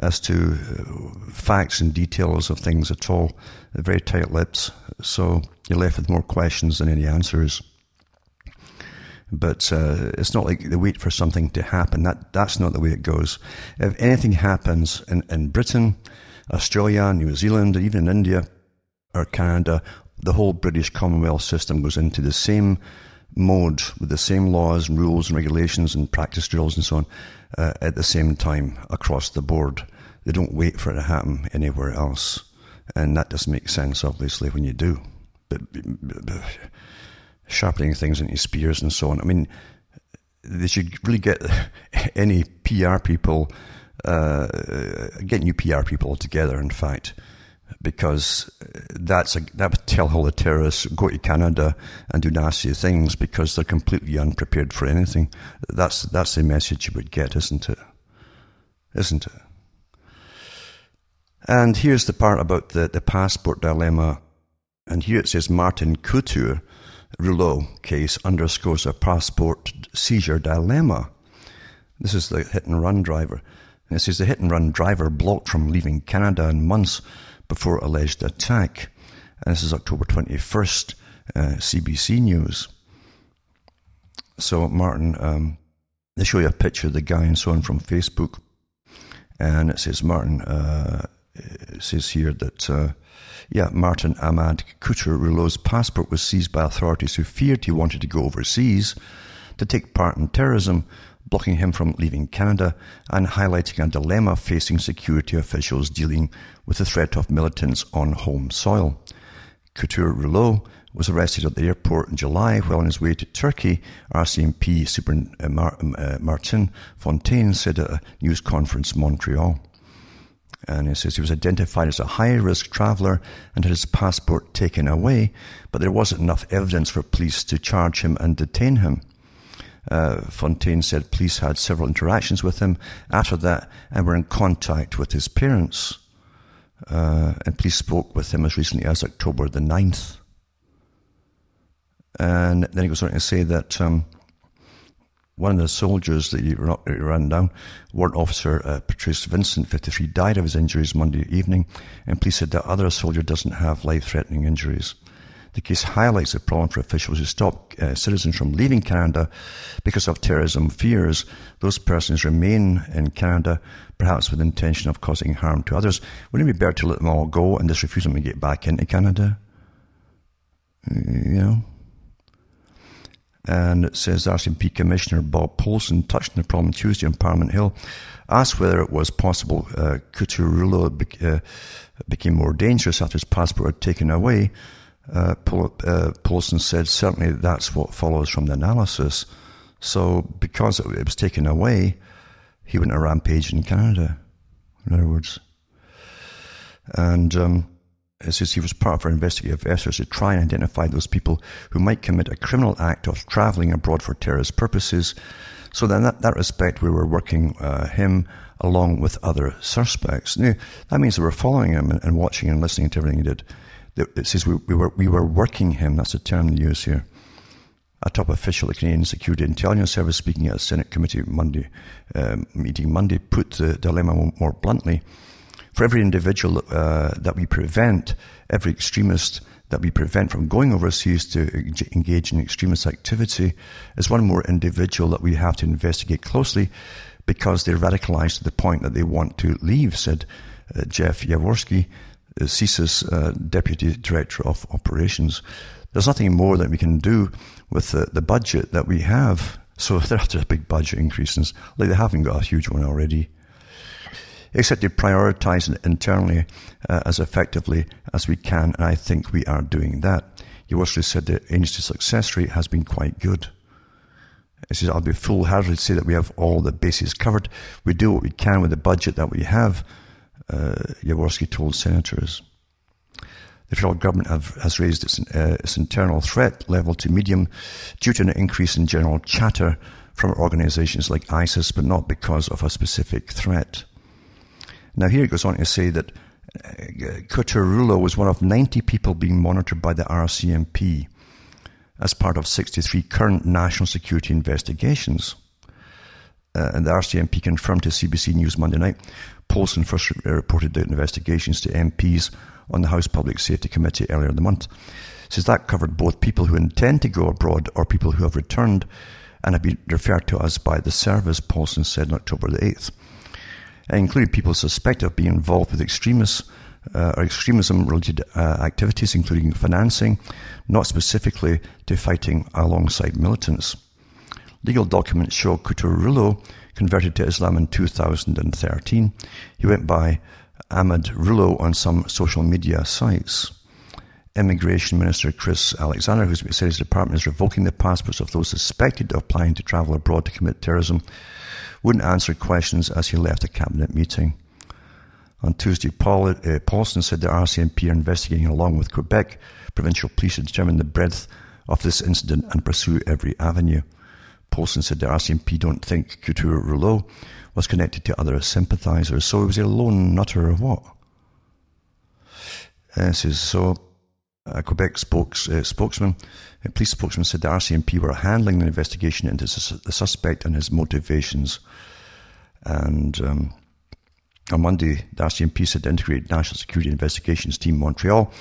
as to uh, facts and details of things at all. They're very tight lipped, so you're left with more questions than any answers. But uh, it's not like they wait for something to happen. That that's not the way it goes. If anything happens in, in Britain, Australia, New Zealand, even in India or Canada, the whole British Commonwealth system goes into the same mode with the same laws and rules and regulations and practice drills and so on uh, at the same time across the board. They don't wait for it to happen anywhere else. And that doesn't make sense, obviously, when you do. But, but sharpening things into spears and so on. I mean, they should really get any PR people, uh, get new PR people together, in fact, because uh, that's a, that would tell all the terrorists go to Canada and do nasty things because they're completely unprepared for anything. That's that's the message you would get, isn't it? Isn't it? And here's the part about the, the passport dilemma. And here it says Martin Couture Rouleau case underscores a passport seizure dilemma. This is the hit and run driver. And it says the hit and run driver blocked from leaving Canada in months before alleged attack. And this is October 21st, uh, CBC News. So, Martin, um, they show you a picture of the guy and so on from Facebook. And it says, Martin, uh, it says here that, uh, yeah, Martin Ahmad Couture Rouleau's passport was seized by authorities who feared he wanted to go overseas to take part in terrorism, blocking him from leaving Canada and highlighting a dilemma facing security officials dealing with the threat of militants on home soil. Couture Rouleau was arrested at the airport in July while on his way to Turkey, RCMP Super uh, uh, Martin Fontaine said at a news conference in Montreal. And he says he was identified as a high risk traveller and had his passport taken away, but there wasn't enough evidence for police to charge him and detain him. Uh, Fontaine said police had several interactions with him after that and were in contact with his parents. Uh, and police spoke with him as recently as October the 9th. And then he goes on to say that um, one of the soldiers that he ran down, Warrant Officer uh, Patrice Vincent, 53, died of his injuries Monday evening, and police said that other soldier doesn't have life-threatening injuries. The case highlights the problem for officials who stop uh, citizens from leaving Canada because of terrorism fears. Those persons remain in Canada, perhaps with the intention of causing harm to others. Wouldn't it be better to let them all go and just refuse them to get back into Canada? You know? And it says RCMP Commissioner Bob Paulson touched on the problem Tuesday on Parliament Hill, asked whether it was possible uh, Couture Rouleau uh, became more dangerous after his passport taken away. Uh, uh, Paulson said certainly that's what follows from the analysis. So because it, was taken away, he went a rampage in Canada, in other words. And um, it says he was part of our investigative efforts to try and identify those people who might commit a criminal act of traveling abroad for terrorist purposes. So in that, that respect, we were working uh, him along with other suspects. Now, that means they were following him and, watching and listening to everything he did. It says we, we, were we were working him. That's the term they use here. A top official at the Canadian Security Intelligence Service, speaking at a Senate committee Monday um, meeting Monday, put the dilemma more bluntly. For every individual uh, that we prevent, every extremist that we prevent from going overseas to engage in extremist activity is one more individual that we have to investigate closely because they're radicalized to the point that they want to leave, said uh, Jeff Yaworski, uh, CSIS uh, Deputy Director of Operations. There's nothing more that we can do with the, the budget that we have. So they're after big budget increases, like they haven't got a huge one already except they prioritize it internally uh, as effectively as we can, and I think we are doing that. He also said the agency success rate has been quite good. He says, I'll be foolhardy to say that we have all the bases covered. We do what we can with the budget that we have, uh, Yaworski told senators. The federal government have, has raised its, uh, its internal threat level to medium due to an increase in general chatter from organizations like ISIS, but not because of a specific threat. Now, here it goes on to say that uh, Rouleau was one of 90 people being monitored by the RCMP as part of 63 current national security investigations. uh, and the RCMP confirmed to CBC News Monday night. Paulson first reported the investigations to MPs on the House Public Safety Committee earlier in the month. Says that covered both people who intend to go abroad or people who have returned and have been referred to us by the service, Paulson said on October the 8th. It included people suspected of being involved with extremists uh, or extremism related uh, activities, including financing, not specifically to fighting alongside militants. Legal documents show Couture converted to Islam in 2013. He went by Ahmed Rouleau on some social media sites. Immigration Minister Chris Alexander, who said his department is revoking the passports of those suspected of planning to travel abroad to commit terrorism, wouldn't answer questions as he left a cabinet meeting. On Tuesday, Paul, uh, Paulson said the RCMP are investigating along with Quebec provincial police to determine the breadth of this incident and pursue every avenue. Paulson said the RCMP don't think Couture Rouleau was connected to other sympathisers, so he was a lone nutter or what? Uh, says, so a Quebec spokes, uh, spokesman, a police spokesman said the RCMP were handling the investigation into the suspect and his motivations. And um, on Monday, the RCMP said the Integrated National Security Investigations Team Montreal,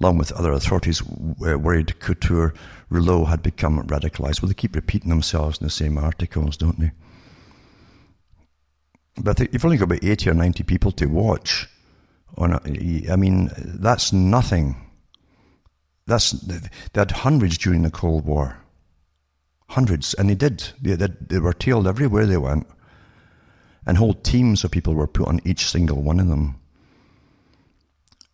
along with other authorities, worried Couture Rouleau had become radicalized. Well, they keep repeating themselves in the same articles, don't they? But you've only got about 80 or 90 people to watch. On a, I mean, that's nothing. That's, they had hundreds during the Cold War. Hundreds. And they did. They, they, they were tailed everywhere they went. And whole teams of people were put on each single one of them.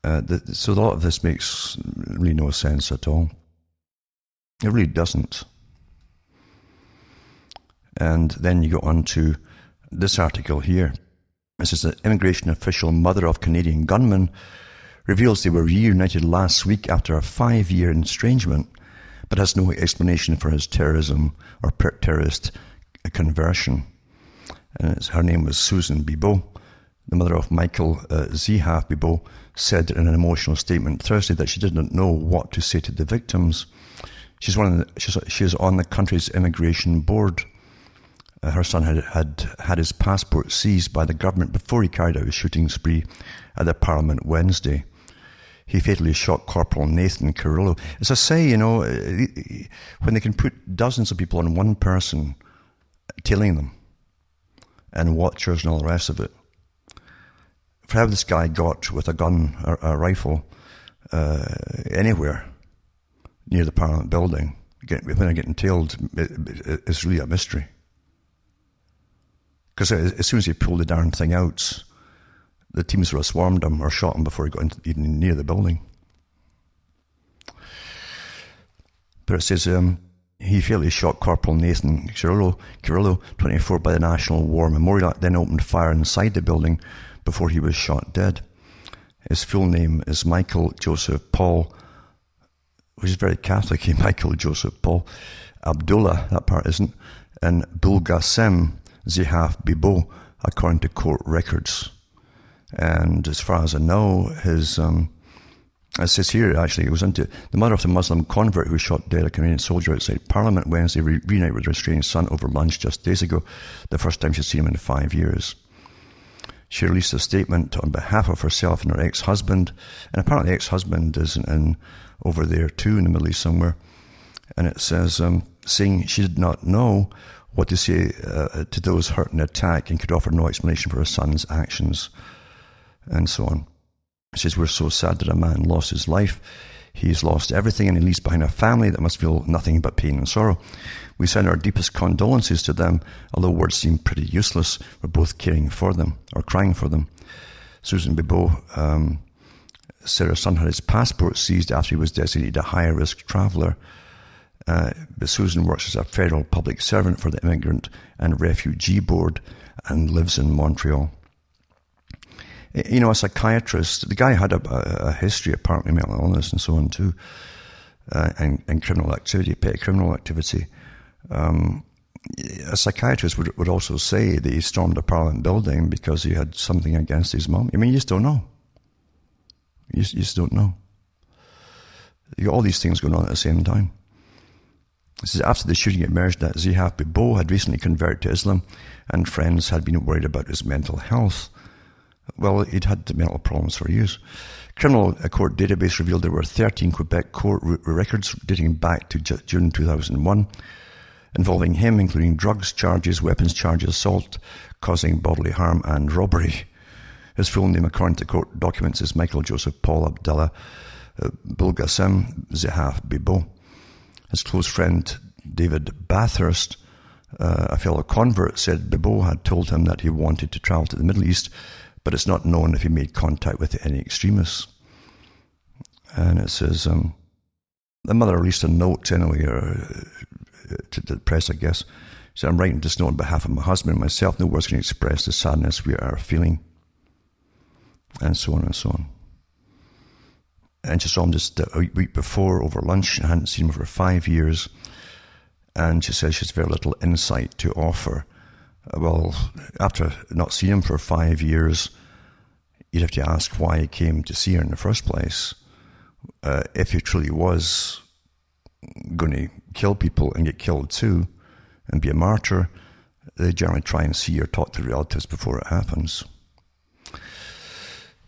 Uh, the, so a lot of this makes really no sense at all. It really doesn't. And then you go on to this article here. This is an immigration official, mother of Canadian gunmen, reveals they were reunited last week after a five year estrangement, but has no explanation for his terrorism or terrorist conversion. And her name was Susan Bibeau. The mother of Michael uh, Zehaf Bibeau said in an emotional statement Thursday that she didn't know what to say to the victims. She's one the, she's, she's on the country's immigration board. Uh, her son had, had had his passport seized by the government before he carried out his shooting spree at the Parliament Wednesday. He fatally shot Corporal Nathan Cirillo. As I say, you know, when they can put dozens of people on one person, killing them, and watchers and all the rest of it, how this guy got with a gun or a rifle uh, anywhere near the Parliament building when they're getting tailed is really a mystery. Because as soon as he pulled the darn thing out, the teams would have swarmed him or shot him before he got into, even near the building. But it says um, he fatally shot Corporal Nathan Cirillo, 24, by the National War Memorial, then opened fire inside the building before he was shot dead. His full name is Michael Joseph Paul which is very Catholic, Michael Joseph Paul Abdullah, that part isn't, and Bulgasem Zehaf Bibeau, according to court records. And as far as I know, his, um, it says here actually, it was into the mother of the Muslim convert who shot dead a Canadian soldier outside Parliament Wednesday, re- reunited with her estranged son over lunch just days ago, the first time she's seen him in five years. She released a statement on behalf of herself and her ex-husband, and apparently the ex-husband is in, over there too in the Middle East somewhere. And it says, um, saying she did not know what to say uh, to those hurt in the attack and could offer no explanation for her son's actions, and so on. It says, We're so sad that a man lost his life. He's lost everything and he leaves behind a family that must feel nothing but pain and sorrow. We send our deepest condolences to them, although words seem pretty useless. We're both caring for them or crying for them. Susan Bibeau um, her son had his passport seized after he was designated a high risk traveller. Uh, but Susan works as a federal public servant for the Immigrant and Refugee Board and lives in Montreal. You know, a psychiatrist, the guy had a, a history, apparently mental illness and so on too, uh, and, and, criminal activity, petty criminal activity. Um, a psychiatrist would, would also say that he stormed a parliament building because he had something against his mom. I mean, you just don't know. You, you just don't know. You got all these things going on at the same time. This is after the shooting emerged that Zehaf Bibeau had recently converted to Islam and friends had been worried about his mental health. Well, he'd had mental problems for years. Criminal court database revealed there were 13 Quebec court records dating back to June 2001 involving him, including drugs charges, weapons charges, assault, causing bodily harm, and robbery. His full name, according to court documents, is Michael Joseph Paul Abdallah uh, Bulgasem Zehaf Bibeau. His close friend David Bathurst, uh, a fellow convert, said Bibeau had told him that he wanted to travel to the Middle East, but it's not known if he made contact with any extremists. And it says, um, the mother released a note anyway, or to the press, I guess. So I'm writing this note on behalf of my husband and myself. No words can express the sadness we are feeling. And so on and so on. And she saw him just a week before over lunch. I hadn't seen him for five years. And she says she has very little insight to offer. Well, after not seeing him for five years, you'd have to ask why he came to see her in the first place. Uh, if he truly was going to kill people and get killed too and be a martyr, they generally try and see or talk to relatives before it happens.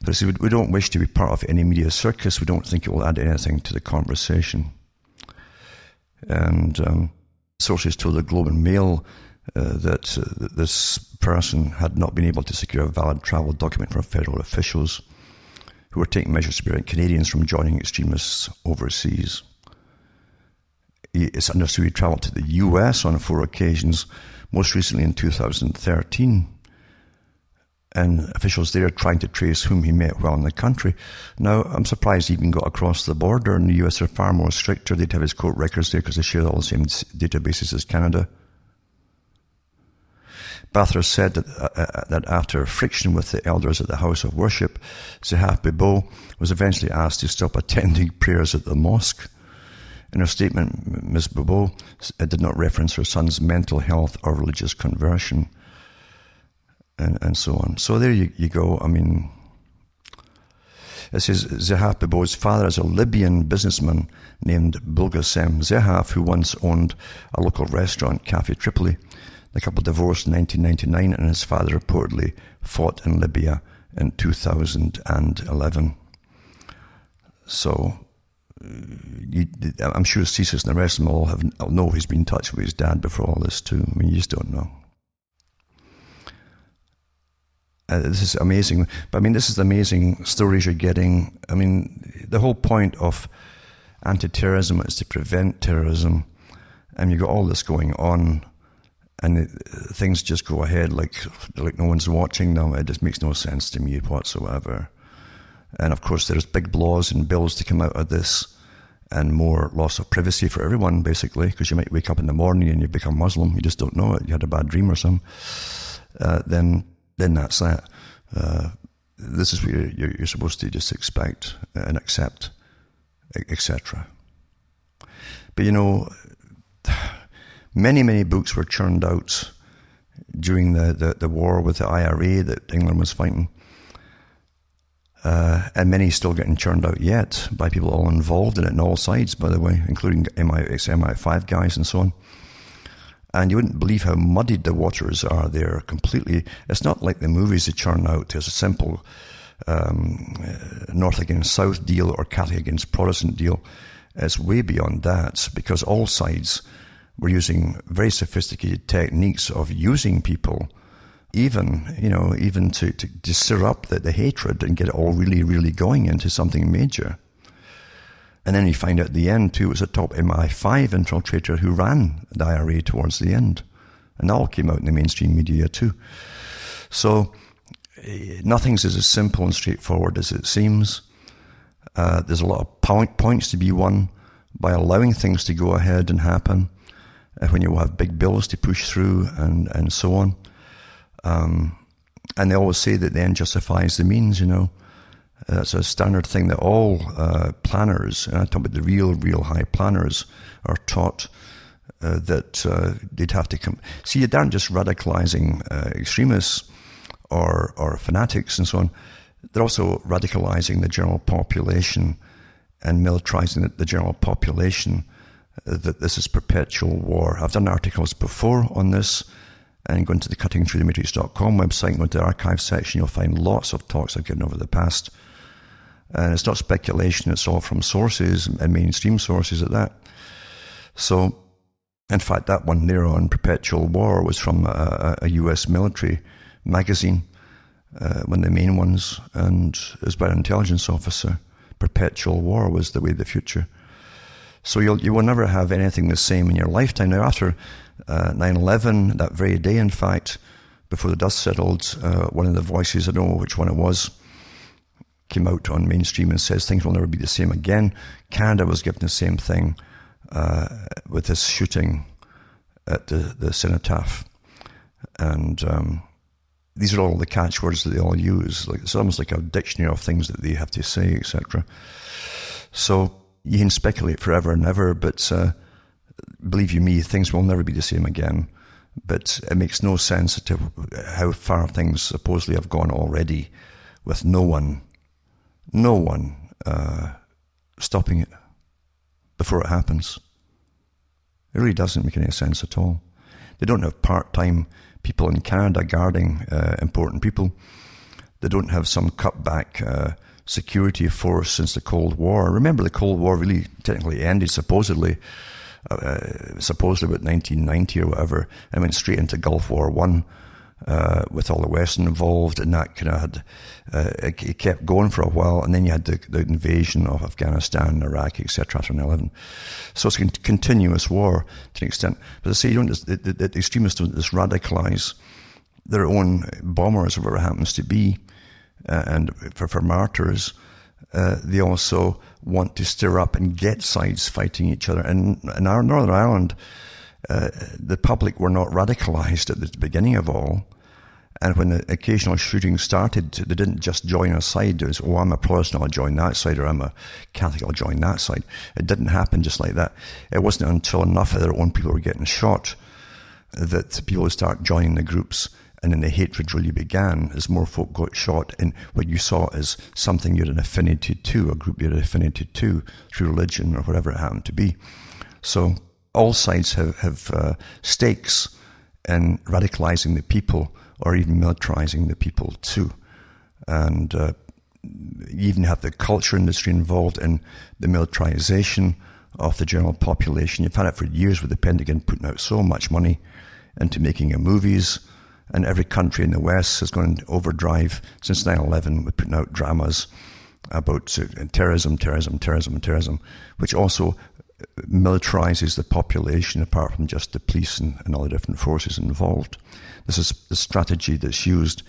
But see, we don't wish to be part of any media circus. We don't think it will add anything to the conversation. And um, sources told the Globe and Mail uh, that uh, this person had not been able to secure a valid travel document from federal officials who were taking measures to prevent Canadians from joining extremists overseas. It's understood he traveled to the US on four occasions, most recently in 2013. And officials there are trying to trace whom he met while in the country. Now, I'm surprised he even got across the border. In the US, they're far more stricter. They'd have his court records there because they share all the same databases as Canada. Bathurst said that, uh, uh, that after friction with the elders at the house of worship, Zehaf Bibeau was eventually asked to stop attending prayers at the mosque. In her statement, Ms. Bibeau did not reference her son's mental health or religious conversion, and, and so on. So there you, you go. I mean, it says Zehaf Bibeau's father is a Libyan businessman named Bulgasem Zehaf, who once owned a local restaurant, Cafe Tripoli. The couple divorced in 1999, and his father reportedly fought in Libya in 2011. So you, I'm sure CSIS and the rest of them all have know he's been in touch with his dad before all this too. I mean, you just don't know. Uh, this is amazing. But I mean, this is the amazing stories you're getting. I mean, the whole point of anti-terrorism is to prevent terrorism, and you've got all this going on, and things just go ahead like like no one's watching them. It just makes no sense to me whatsoever. And of course, there's big laws and bills to come out of this and more loss of privacy for everyone, basically, because you might wake up in the morning and you become Muslim, you just don't know it, you had a bad dream or something, uh, then, then that's that. Uh, this is what you're, you're, supposed to just expect and accept, etc. But you know, many, many books were churned out during the, the, the war with the IRA that England was fighting. Uh, and many still getting churned out yet by people all involved in it on all sides, by the way, including MI6, MI5 guys and so on. And you wouldn't believe how muddied the waters are there completely. It's not like the movies they churn out. There's a simple um, uh, North against South deal or Catholic against Protestant deal. It's way beyond that because all sides were using very sophisticated techniques of using people even, you know, even to, to, to stir up the, the hatred and get it all really, really going into something major. And then you find out at the end, too, it was a top MI5 infiltrator who ran the IRA towards the end. And that all came out in the mainstream media, too. So, eh, nothing's as simple and straightforward as it seems. Uh, there's a lot of point, points to be won by allowing things to go ahead and happen uh, when you have big bills to push through and, and so on. Um, and they always say that the end justifies the means, you know. That's a standard thing that all uh, planners, and I talk about the real, real high planners, are taught uh, that uh, they'd have to come. See, you aren't just radicalizing uh, extremists or, or fanatics and so on. They're also radicalizing the general population and militarizing the general population that this is perpetual war. I've done articles before on this, and going to the cuttingthroughthematrix.com website, go to the archive section, you'll find lots of talks I've given over the past. And it's not speculation, it's all from sources and mainstream sources at that. So, in fact, that one there on perpetual war was from a, a US military magazine, uh, one of the main ones, and it was by an intelligence officer. Perpetual war was the way of the future. So you'll, you will never have anything the same in your lifetime. Now, after uh, 9-11, that very day, in fact, before the dust settled, uh, one of the voices, I don't know which one it was, came out on mainstream and says things will never be the same again. Canada was given the same thing uh, with this shooting at the, the cenotaph. And um, these are all the catchwords that they all use. Like It's almost like a dictionary of things that they have to say, etc. So you can speculate forever and ever, but uh, believe you me, things will never be the same again. But it makes no sense to how far things supposedly have gone already with no one, no one uh, stopping it before it happens. It really doesn't make any sense at all. They don't have part-time people in Canada guarding uh, important people. They don't have some cutback uh, security force since the Cold War. Remember, the Cold War really technically ended supposedly, uh, supposedly about 1990 or whatever, and went straight into Gulf War One. Uh, with all the West involved, and that kind of had uh, it, it, kept going for a while, and then you had the, the invasion of Afghanistan, Iraq, etc. after 9/11. So it's a continuous war to an extent. But I say you don't just, the, the, the extremists don't just radicalize their own bombers, whatever happens to be, uh, and for, for martyrs, uh, they also want to stir up and get sides fighting each other. And in our Northern Ireland, uh, the public were not radicalized at the beginning of all. And when the occasional shooting started, they didn't just join a side. It was, oh, I'm a Protestant, I'll join that side, or I'm a Catholic, I'll join that side. It didn't happen just like that. It wasn't until enough of their own people were getting shot that people would start joining the groups and then the hatred really began as more folk got shot in what you saw as something you had an affinity to, a group you had an affinity to through religion or whatever it happened to be. So all sides have, have uh, stakes in radicalizing the people or even militarizing the people too. And uh, you even have the culture industry involved in the militarization of the general population. You've had it for years with the Pentagon putting out so much money into making movies and every country in the West has gone into overdrive since 9-11 with putting out dramas about uh, terrorism, terrorism, terrorism, terrorism, which also uh, militarizes the population apart from just the police and, and all the different forces involved. This is the strategy that's used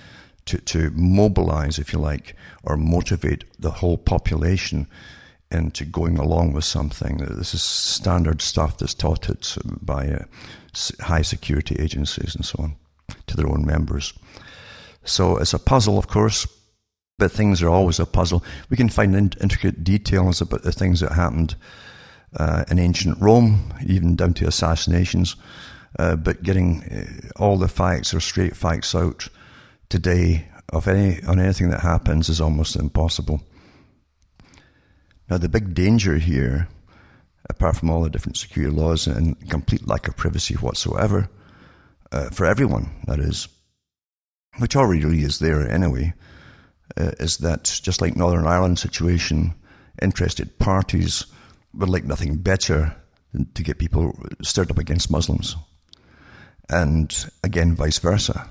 to, to mobilize, if you like, or motivate the whole population into going along with something. This is standard stuff that's taught by uh, high security agencies and so on to their own members. So it's a puzzle, of course, but things are always a puzzle. We can find in- intricate details about the things that happened uh, in ancient Rome, even down to assassinations. Uh, but getting uh, all the facts or straight facts out today of any on anything that happens is almost impossible. Now, the big danger here, apart from all the different security laws and complete lack of privacy whatsoever, uh, for everyone, that is, which already is there anyway, uh, is that just like Northern Ireland situation, interested parties would like nothing better than to get people stirred up against Muslims. And again, vice versa.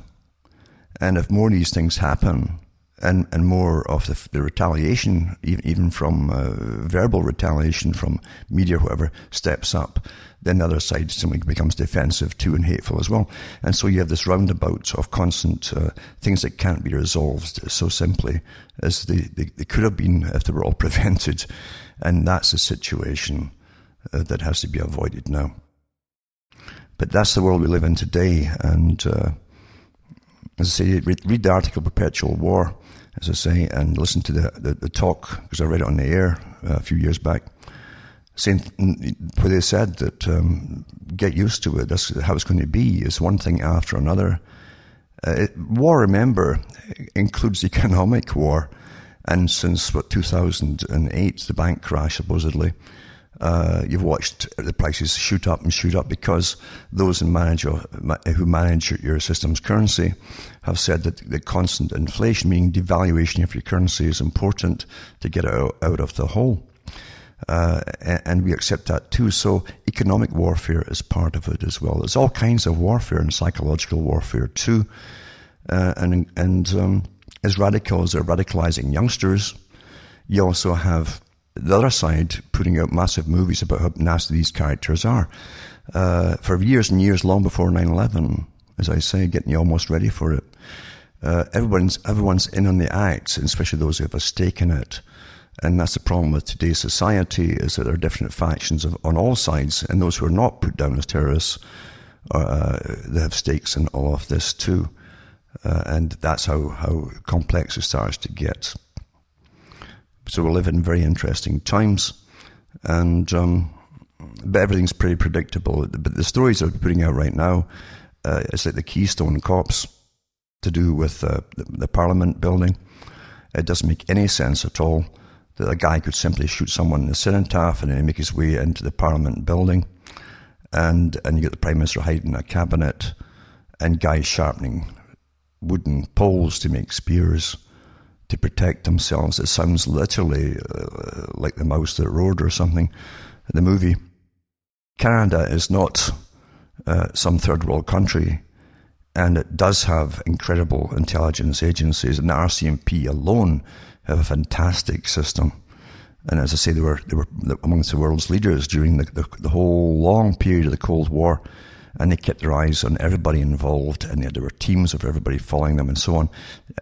And if more of these things happen, and, and more of the, the retaliation, even from uh, verbal retaliation from media, whoever steps up, then the other side simply becomes defensive too and hateful as well. And so you have this roundabout of constant uh, things that can't be resolved so simply as they, they, they, could have been if they were all prevented. And that's a situation uh, that has to be avoided now. But that's the world we live in today. And uh, as I say, read, read, the article Perpetual War, as I say, and listen to the, the, the talk, because I read it on the air uh, a few years back saying where they said that um, get used to it. That's how it's going to be. It's one thing after another. Uh, it, war, remember, includes economic war, and since what 2008, the bank crash supposedly, Uh, you've watched the prices shoot up and shoot up because those who manage who manage your system's currency have said that the constant inflation, meaning devaluation of your currency, is important to get out, out of the hole. Uh, and we accept that too. So economic warfare is part of it as well. There's all kinds of warfare and psychological warfare too. Uh, and and um, as radicals are radicalizing youngsters, you also have the other side putting out massive movies about how nasty these characters are. Uh, for years and years, long before 9-11, as I say, getting you almost ready for it. Uh, everyone's, everyone's in on the act, especially those who have a stake in it. And that's the problem with today's society is that there are different factions of, on all sides, and those who are not put down as terrorists, uh, they have stakes in all of this too. Uh, and that's how, how complex it starts to get. So we live in very interesting times, and um, but everything's pretty predictable. But the stories they're putting out right now, uh, it's like the Keystone Cops to do with uh, the, the Parliament building. It doesn't make any sense at all that a guy could simply shoot someone in the cenotaph and then make his way into the Parliament building, and and you get the Prime Minister hiding in a cabinet, and guys sharpening wooden poles to make spears to protect themselves. It sounds literally uh, like the mouse that roared or something. in The movie. Canada is not uh, some third world country, and it does have incredible intelligence agencies, and the RCMP alone have a fantastic system. And as I say, they were they were amongst the world's leaders during the, the, the whole long period of the Cold War and they kept their eyes on everybody involved, and there were teams of everybody following them and so on.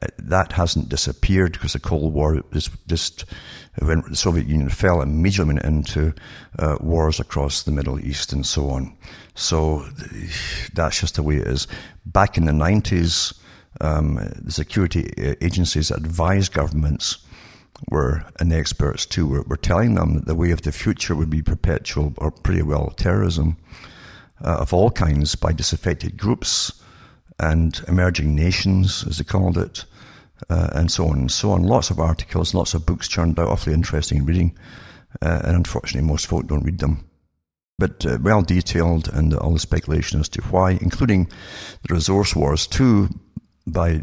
Uh, that hasn't disappeared because the Cold War is just when the Soviet Union fell immediately into uh, wars across the Middle East and so on. So that's just the way it is. Back in the 90s, um, the security agencies that advised governments were, and the experts too, were, were telling them that the way of the future would be perpetual or pretty well terrorism uh, of all kinds by disaffected groups and emerging nations, as they called it, uh, and so on and so on. Lots of articles, lots of books churned out, awfully interesting reading, uh, and unfortunately, most folk don't read them. But uh, well detailed, and all the speculation as to why, including the resource wars too, by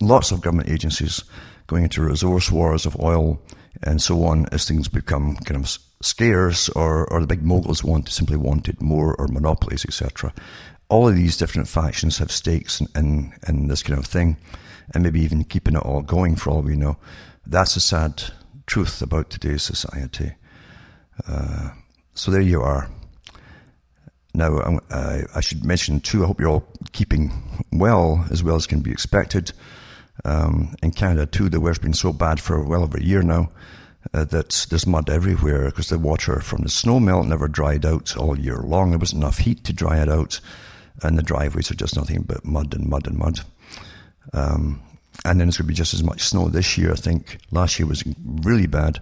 lots of government agencies going into resource wars of oil and so on as things become kind of scarce or, or the big moguls want simply wanted more or monopolies, etc. All of these different factions have stakes in, in, in, this kind of thing, and maybe even keeping it all going for all we know. That's a sad truth about today's society. Uh, so there you are. Now, I, I, should mention too, I hope you're all keeping well as well as can be expected. Um, in Canada too, the weather's been so bad for well over a year now uh, that there's mud everywhere because the water from the snow melt never dried out all year long. There wasn't enough heat to dry it out, and the driveways are just nothing but mud and mud and mud. Um, and then it's going to be just as much snow this year. I think last year was really bad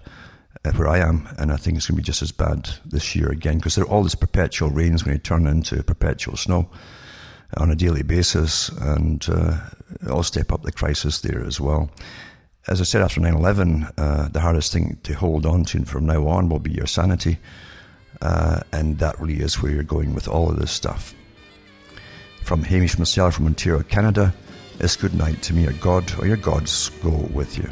uh, where I am, and I think it's going to be just as bad this year again because all this perpetual rains going to turn into perpetual snow on a daily basis, and uh, it'll step up the crisis there as well as I said after 9 11, uh, the hardest thing to hold on to from now on will be your sanity. Uh, and that really is where you're going with all of this stuff. From Hamish myself from Ontario, Canada, it's good night to me, your God or your gods go with you.